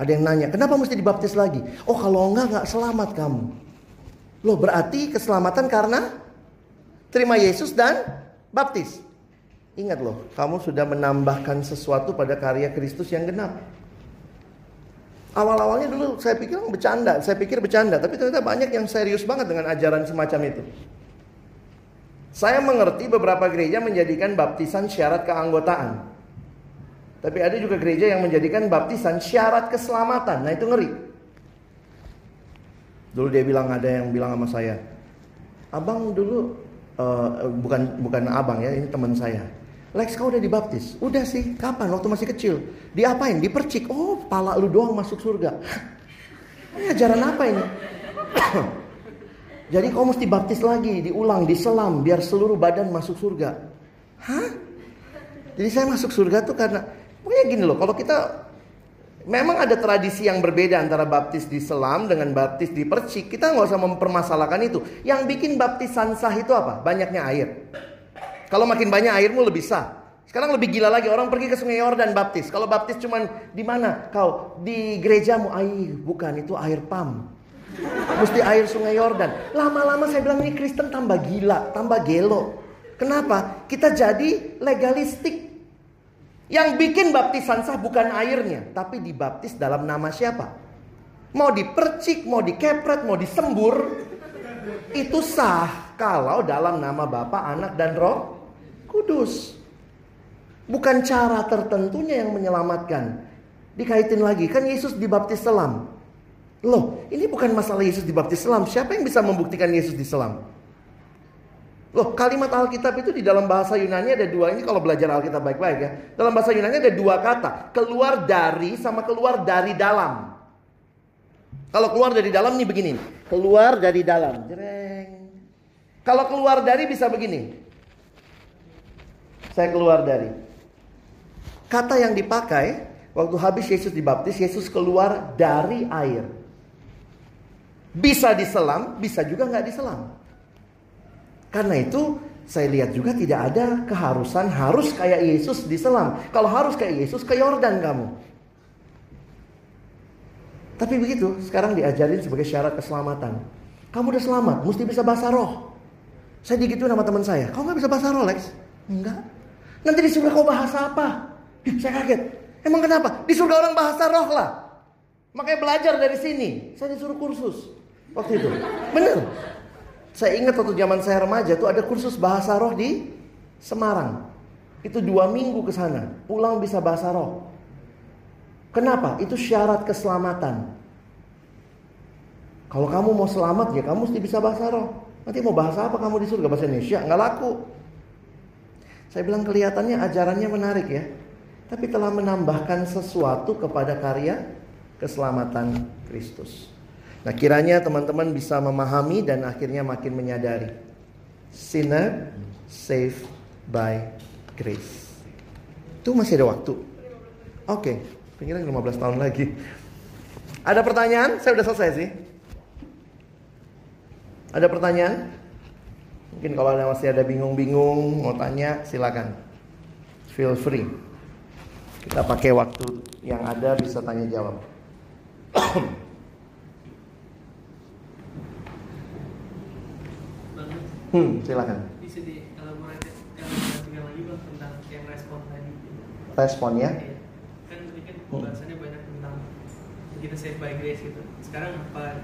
Ada yang nanya, kenapa mesti dibaptis lagi? Oh kalau enggak, enggak selamat kamu. Loh berarti keselamatan karena terima Yesus dan baptis. Ingat loh, kamu sudah menambahkan sesuatu pada karya Kristus yang genap. Awal-awalnya dulu saya pikir bercanda, saya pikir bercanda, tapi ternyata banyak yang serius banget dengan ajaran semacam itu. Saya mengerti beberapa gereja menjadikan baptisan syarat keanggotaan. Tapi ada juga gereja yang menjadikan baptisan syarat keselamatan. Nah itu ngeri. Dulu dia bilang ada yang bilang sama saya, abang dulu uh, bukan bukan abang ya, ini teman saya. Lex kau udah dibaptis? Udah sih, kapan? Waktu masih kecil. Diapain? Dipercik. Oh, pala lu doang masuk surga. Ini ajaran apa ini? Jadi kau mesti baptis lagi, diulang, diselam, biar seluruh badan masuk surga. Hah? Jadi saya masuk surga tuh karena, pokoknya gini loh, kalau kita Memang ada tradisi yang berbeda antara baptis di selam dengan baptis di percik. Kita nggak usah mempermasalahkan itu. Yang bikin baptisan sah itu apa? Banyaknya air. Kalau makin banyak airmu lebih sah. Sekarang lebih gila lagi orang pergi ke Sungai Yordan baptis. Kalau baptis cuman di mana? Kau di gerejamu? Air, bukan itu air pam. Mesti air Sungai Yordan. Lama-lama saya bilang ini Kristen tambah gila, tambah gelo. Kenapa? Kita jadi legalistik. Yang bikin baptisan sah bukan airnya, tapi dibaptis dalam nama siapa? Mau dipercik, mau dikepret, mau disembur, itu sah kalau dalam nama Bapa, Anak, dan Roh Kudus. Bukan cara tertentunya yang menyelamatkan. Dikaitin lagi, kan Yesus dibaptis selam. Loh, ini bukan masalah Yesus dibaptis selam. Siapa yang bisa membuktikan Yesus di selam? Loh, kalimat Alkitab itu di dalam bahasa Yunani ada dua. Ini kalau belajar Alkitab baik-baik ya. Dalam bahasa Yunani ada dua kata. Keluar dari sama keluar dari dalam. Kalau keluar dari dalam nih begini. Keluar dari dalam. Jereng. Kalau keluar dari bisa begini. Saya keluar dari. Kata yang dipakai waktu habis Yesus dibaptis, Yesus keluar dari air. Bisa diselam, bisa juga nggak diselam. Karena itu saya lihat juga tidak ada keharusan harus kayak Yesus diselam. Kalau harus kayak Yesus ke Yordan kamu. Tapi begitu, sekarang diajarin sebagai syarat keselamatan. Kamu udah selamat, mesti bisa bahasa roh. Saya digitu sama teman saya, kau nggak bisa bahasa roh Lex? Enggak. Nanti di surga kau bahasa apa? saya kaget. Emang kenapa? Di surga orang bahasa roh lah. Makanya belajar dari sini. Saya disuruh kursus waktu itu. Bener. Saya ingat waktu zaman saya remaja tuh ada kursus bahasa roh di Semarang. Itu dua minggu ke sana, pulang bisa bahasa roh. Kenapa? Itu syarat keselamatan. Kalau kamu mau selamat ya kamu mesti bisa bahasa roh. Nanti mau bahasa apa kamu di surga? Bahasa Indonesia nggak laku. Saya bilang kelihatannya ajarannya menarik ya. Tapi telah menambahkan sesuatu kepada karya keselamatan Kristus. Nah kiranya teman-teman bisa memahami dan akhirnya makin menyadari. Sinner saved by grace. Itu masih ada waktu. Oke, okay. pikiran 15 tahun lagi. Ada pertanyaan? Saya udah selesai sih. Ada pertanyaan? Mungkin kalau ada masih ada bingung-bingung mau tanya silakan. Feel free. Kita pakai waktu yang ada bisa tanya jawab. Hmm, silakan. Bisa dielaborasikan lagi bang tentang yang respon tadi. Respon ya? Iya. Kan tadi kan pembahasannya hmm. banyak tentang kita save by grace gitu. Sekarang apa?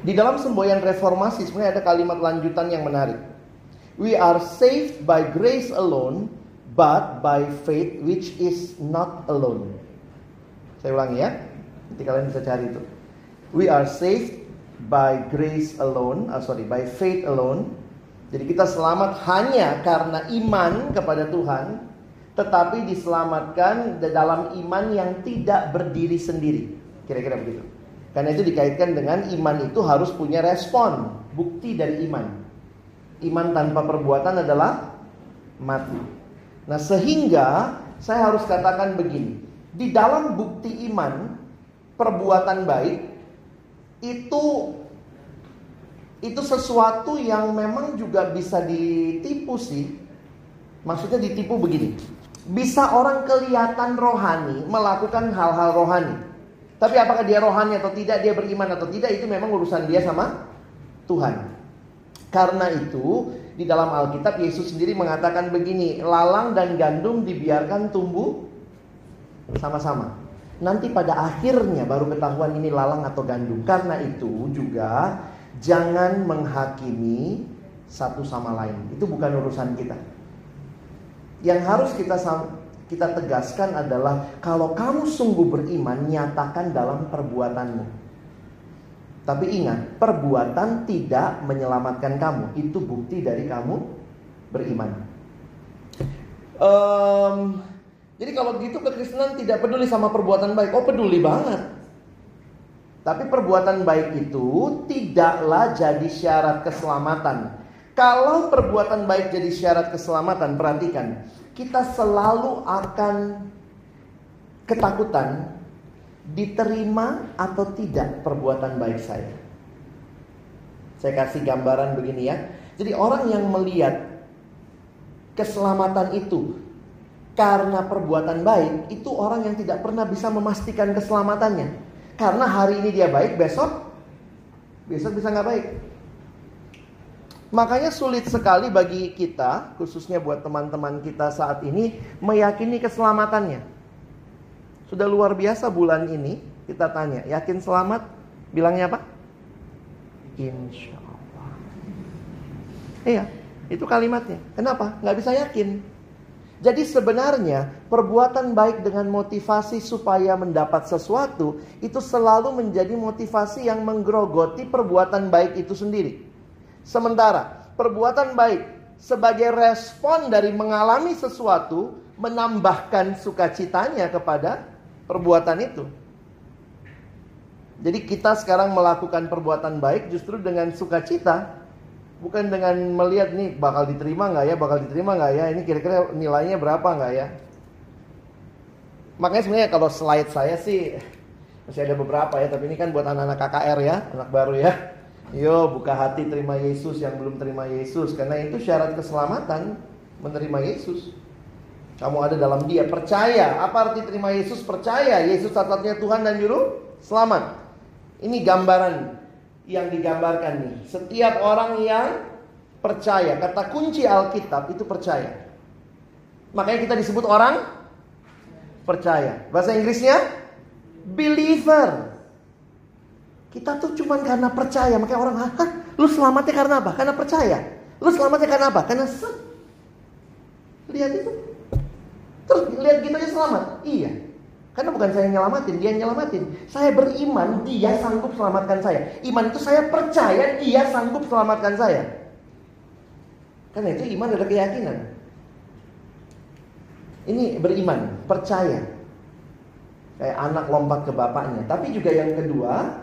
Di dalam semboyan reformasi sebenarnya ada kalimat lanjutan yang menarik. We are saved by grace alone, but by faith which is not alone. Saya ulangi ya. Nanti kalian bisa cari itu. We are saved by grace alone, uh, sorry, by faith alone. Jadi kita selamat hanya karena iman kepada Tuhan, tetapi diselamatkan dalam iman yang tidak berdiri sendiri. Kira-kira begitu. Karena itu dikaitkan dengan iman itu harus punya respon, bukti dari iman. Iman tanpa perbuatan adalah mati. Nah, sehingga saya harus katakan begini, di dalam bukti iman, perbuatan baik itu itu sesuatu yang memang juga bisa ditipu sih. Maksudnya ditipu begini. Bisa orang kelihatan rohani melakukan hal-hal rohani. Tapi apakah dia rohani atau tidak, dia beriman atau tidak itu memang urusan dia sama Tuhan. Karena itu di dalam Alkitab Yesus sendiri mengatakan begini, lalang dan gandum dibiarkan tumbuh sama-sama. Nanti pada akhirnya baru ketahuan ini lalang atau gandum. Karena itu juga jangan menghakimi satu sama lain. Itu bukan urusan kita. Yang harus kita kita tegaskan adalah kalau kamu sungguh beriman, nyatakan dalam perbuatanmu. Tapi ingat, perbuatan tidak menyelamatkan kamu. Itu bukti dari kamu beriman. Um, jadi kalau gitu kekristenan tidak peduli sama perbuatan baik. Oh peduli banget. Tapi perbuatan baik itu tidaklah jadi syarat keselamatan. Kalau perbuatan baik jadi syarat keselamatan, perhatikan. Kita selalu akan ketakutan diterima atau tidak perbuatan baik saya. Saya kasih gambaran begini ya. Jadi orang yang melihat keselamatan itu karena perbuatan baik, itu orang yang tidak pernah bisa memastikan keselamatannya. Karena hari ini dia baik, besok besok bisa nggak baik. Makanya sulit sekali bagi kita, khususnya buat teman-teman kita saat ini, meyakini keselamatannya. Sudah luar biasa bulan ini, kita tanya, yakin selamat? Bilangnya apa? Insya Allah. Iya, itu kalimatnya. Kenapa? Nggak bisa yakin. Jadi sebenarnya perbuatan baik dengan motivasi supaya mendapat sesuatu itu selalu menjadi motivasi yang menggerogoti perbuatan baik itu sendiri. Sementara perbuatan baik sebagai respon dari mengalami sesuatu menambahkan sukacitanya kepada perbuatan itu. Jadi kita sekarang melakukan perbuatan baik justru dengan sukacita bukan dengan melihat nih bakal diterima nggak ya, bakal diterima nggak ya, ini kira-kira nilainya berapa nggak ya. Makanya sebenarnya kalau slide saya sih masih ada beberapa ya, tapi ini kan buat anak-anak KKR ya, anak baru ya. Yo buka hati terima Yesus yang belum terima Yesus karena itu syarat keselamatan menerima Yesus. Kamu ada dalam dia percaya. Apa arti terima Yesus? Percaya Yesus satu-satunya Tuhan dan juru selamat. Ini gambaran yang digambarkan nih. Setiap orang yang percaya, kata kunci Alkitab itu percaya. Makanya kita disebut orang percaya. Bahasa Inggrisnya believer. Kita tuh cuman karena percaya, makanya orang, hah, lu selamatnya karena apa? Karena percaya. Lu selamatnya karena apa? Karena se Lihat itu. Terus lihat gitu aja selamat. Iya. Karena bukan saya yang nyelamatin, dia yang nyelamatin. Saya beriman, dia sanggup selamatkan saya. Iman itu saya percaya, dia sanggup selamatkan saya. Karena itu iman adalah keyakinan. Ini beriman, percaya. Kayak anak lompat ke bapaknya. Tapi juga yang kedua,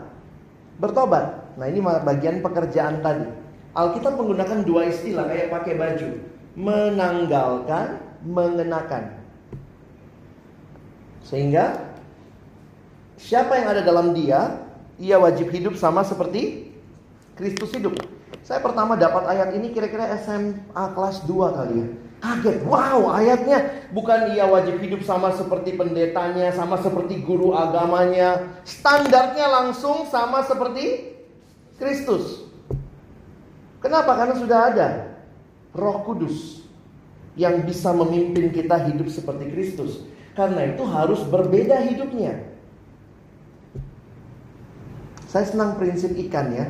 bertobat. Nah ini bagian pekerjaan tadi. Alkitab menggunakan dua istilah kayak pakai baju. Menanggalkan, mengenakan. Sehingga siapa yang ada dalam dia, ia wajib hidup sama seperti Kristus hidup. Saya pertama dapat ayat ini kira-kira SMA kelas 2 kali ya. Kaget, wow ayatnya bukan ia wajib hidup sama seperti pendetanya, sama seperti guru agamanya. Standarnya langsung sama seperti Kristus. Kenapa? Karena sudah ada roh kudus yang bisa memimpin kita hidup seperti Kristus. Karena itu harus berbeda hidupnya. Saya senang prinsip ikan ya.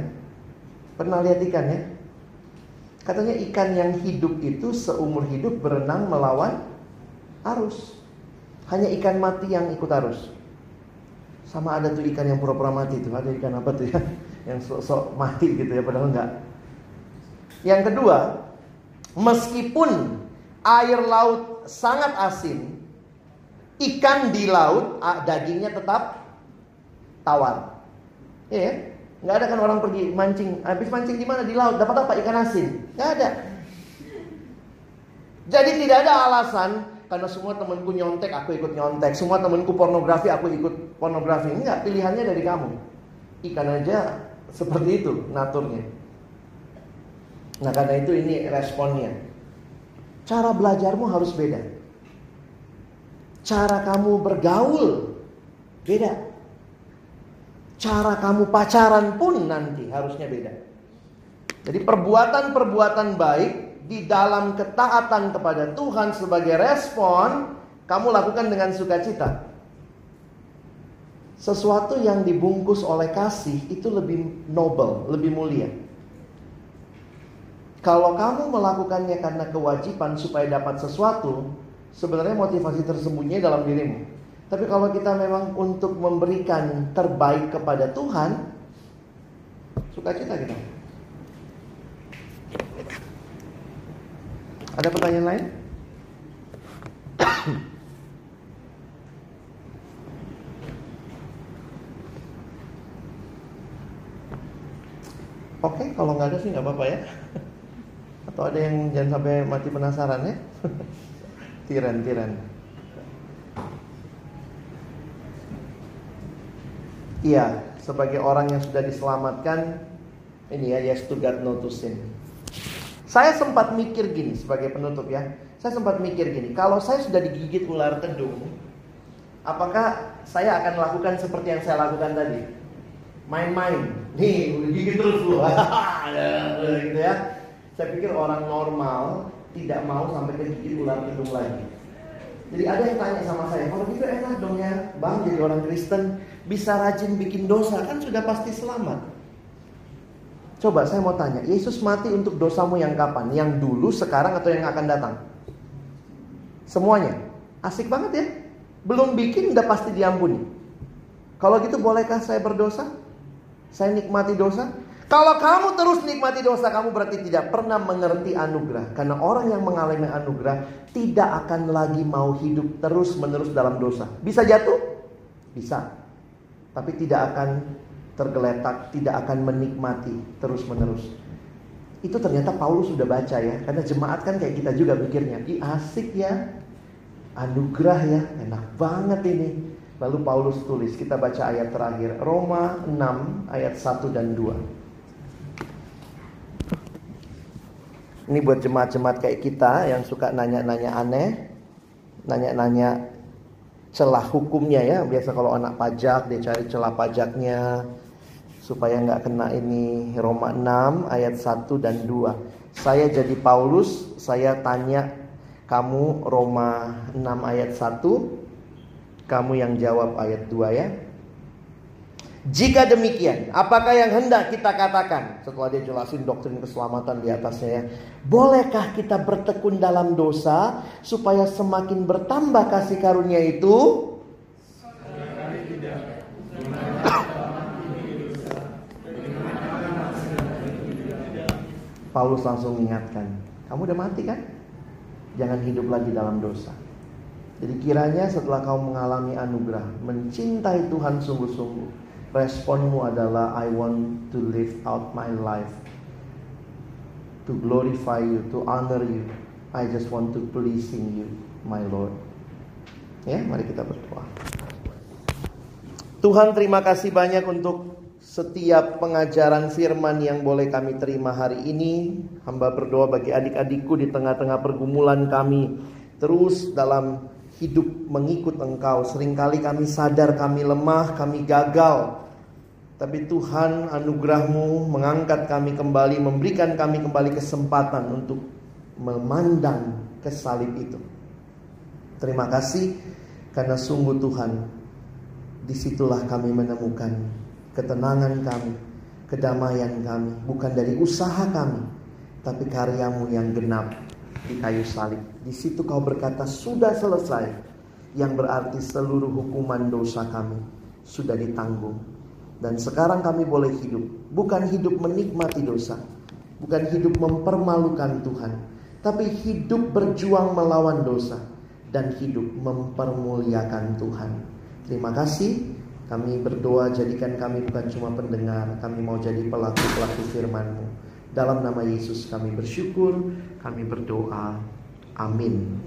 Pernah lihat ikan ya? Katanya ikan yang hidup itu seumur hidup berenang melawan arus. Hanya ikan mati yang ikut arus. Sama ada tuh ikan yang pura-pura mati tuh. Ada ikan apa tuh ya? Yang sok-sok mati gitu ya padahal enggak. Yang kedua, meskipun air laut sangat asin, ikan di laut dagingnya tetap tawar. Iya ya? Nggak ada kan orang pergi mancing, habis mancing di mana di laut dapat apa ikan asin? Nggak ada. Jadi tidak ada alasan karena semua temanku nyontek, aku ikut nyontek. Semua temanku pornografi, aku ikut pornografi. Enggak, pilihannya dari kamu. Ikan aja seperti itu naturnya. Nah karena itu ini responnya. Cara belajarmu harus beda. Cara kamu bergaul beda. Cara kamu pacaran pun nanti harusnya beda. Jadi perbuatan-perbuatan baik di dalam ketaatan kepada Tuhan sebagai respon kamu lakukan dengan sukacita. Sesuatu yang dibungkus oleh kasih itu lebih noble, lebih mulia. Kalau kamu melakukannya karena kewajiban supaya dapat sesuatu, sebenarnya motivasi tersembunyi dalam dirimu. Tapi kalau kita memang untuk memberikan terbaik kepada Tuhan, sukacita kita. Ada pertanyaan lain? Oke, kalau nggak ada sih nggak apa-apa ya. Atau ada yang jangan sampai mati penasaran ya? tiran, Iya, sebagai orang yang sudah diselamatkan, ini ya yes to God no to sin. Saya sempat mikir gini sebagai penutup ya. Saya sempat mikir gini, kalau saya sudah digigit ular kedung, apakah saya akan lakukan seperti yang saya lakukan tadi? Main-main, nih gigit terus lu, gitu ya. Saya pikir orang normal tidak mau sampai kegigit ular kedung lagi. Jadi ada yang tanya sama saya, kalau gitu enak dong ya, bang jadi orang Kristen bisa rajin bikin dosa kan sudah pasti selamat. Coba saya mau tanya, Yesus mati untuk dosamu yang kapan? Yang dulu, sekarang atau yang akan datang? Semuanya. Asik banget ya. Belum bikin udah pasti diampuni. Kalau gitu bolehkah saya berdosa? Saya nikmati dosa? Kalau kamu terus nikmati dosa, kamu berarti tidak pernah mengerti anugerah. Karena orang yang mengalami anugerah tidak akan lagi mau hidup terus-menerus dalam dosa. Bisa jatuh? Bisa. Tapi tidak akan tergeletak, tidak akan menikmati terus-menerus. Itu ternyata Paulus sudah baca ya. Karena jemaat kan kayak kita juga pikirnya. Ih asik ya. Anugerah ya. Enak banget ini. Lalu Paulus tulis, kita baca ayat terakhir. Roma 6 ayat 1 dan 2. Ini buat jemaat-jemaat kayak kita yang suka nanya-nanya aneh, nanya-nanya celah hukumnya ya. Biasa kalau anak pajak dia cari celah pajaknya supaya nggak kena ini Roma 6 ayat 1 dan 2. Saya jadi Paulus, saya tanya kamu Roma 6 ayat 1, kamu yang jawab ayat 2 ya. Jika demikian, apakah yang hendak kita katakan? Setelah dia jelasin doktrin keselamatan di atasnya ya. Bolehkah kita bertekun dalam dosa supaya semakin bertambah kasih karunia itu? Paulus langsung mengingatkan, kamu udah mati kan? Jangan hidup lagi dalam dosa. Jadi kiranya setelah kau mengalami anugerah, mencintai Tuhan sungguh-sungguh, responmu adalah I want to live out my life to glorify you, to honor you. I just want to pleasing you, my Lord. Ya, mari kita berdoa. Tuhan terima kasih banyak untuk setiap pengajaran firman yang boleh kami terima hari ini. Hamba berdoa bagi adik-adikku di tengah-tengah pergumulan kami. Terus dalam hidup mengikut engkau. Seringkali kami sadar kami lemah, kami gagal. Tapi Tuhan anugerahmu mengangkat kami kembali, memberikan kami kembali kesempatan untuk memandang ke salib itu. Terima kasih karena sungguh Tuhan, di situlah kami menemukan ketenangan kami, kedamaian kami, bukan dari usaha kami, tapi karyamu yang genap di kayu salib. Di situ kau berkata sudah selesai, yang berarti seluruh hukuman dosa kami sudah ditanggung. Dan sekarang kami boleh hidup, bukan hidup menikmati dosa, bukan hidup mempermalukan Tuhan, tapi hidup berjuang melawan dosa dan hidup mempermuliakan Tuhan. Terima kasih. Kami berdoa jadikan kami bukan cuma pendengar, kami mau jadi pelaku-pelaku firman-Mu. Dalam nama Yesus kami bersyukur, kami berdoa. Amin.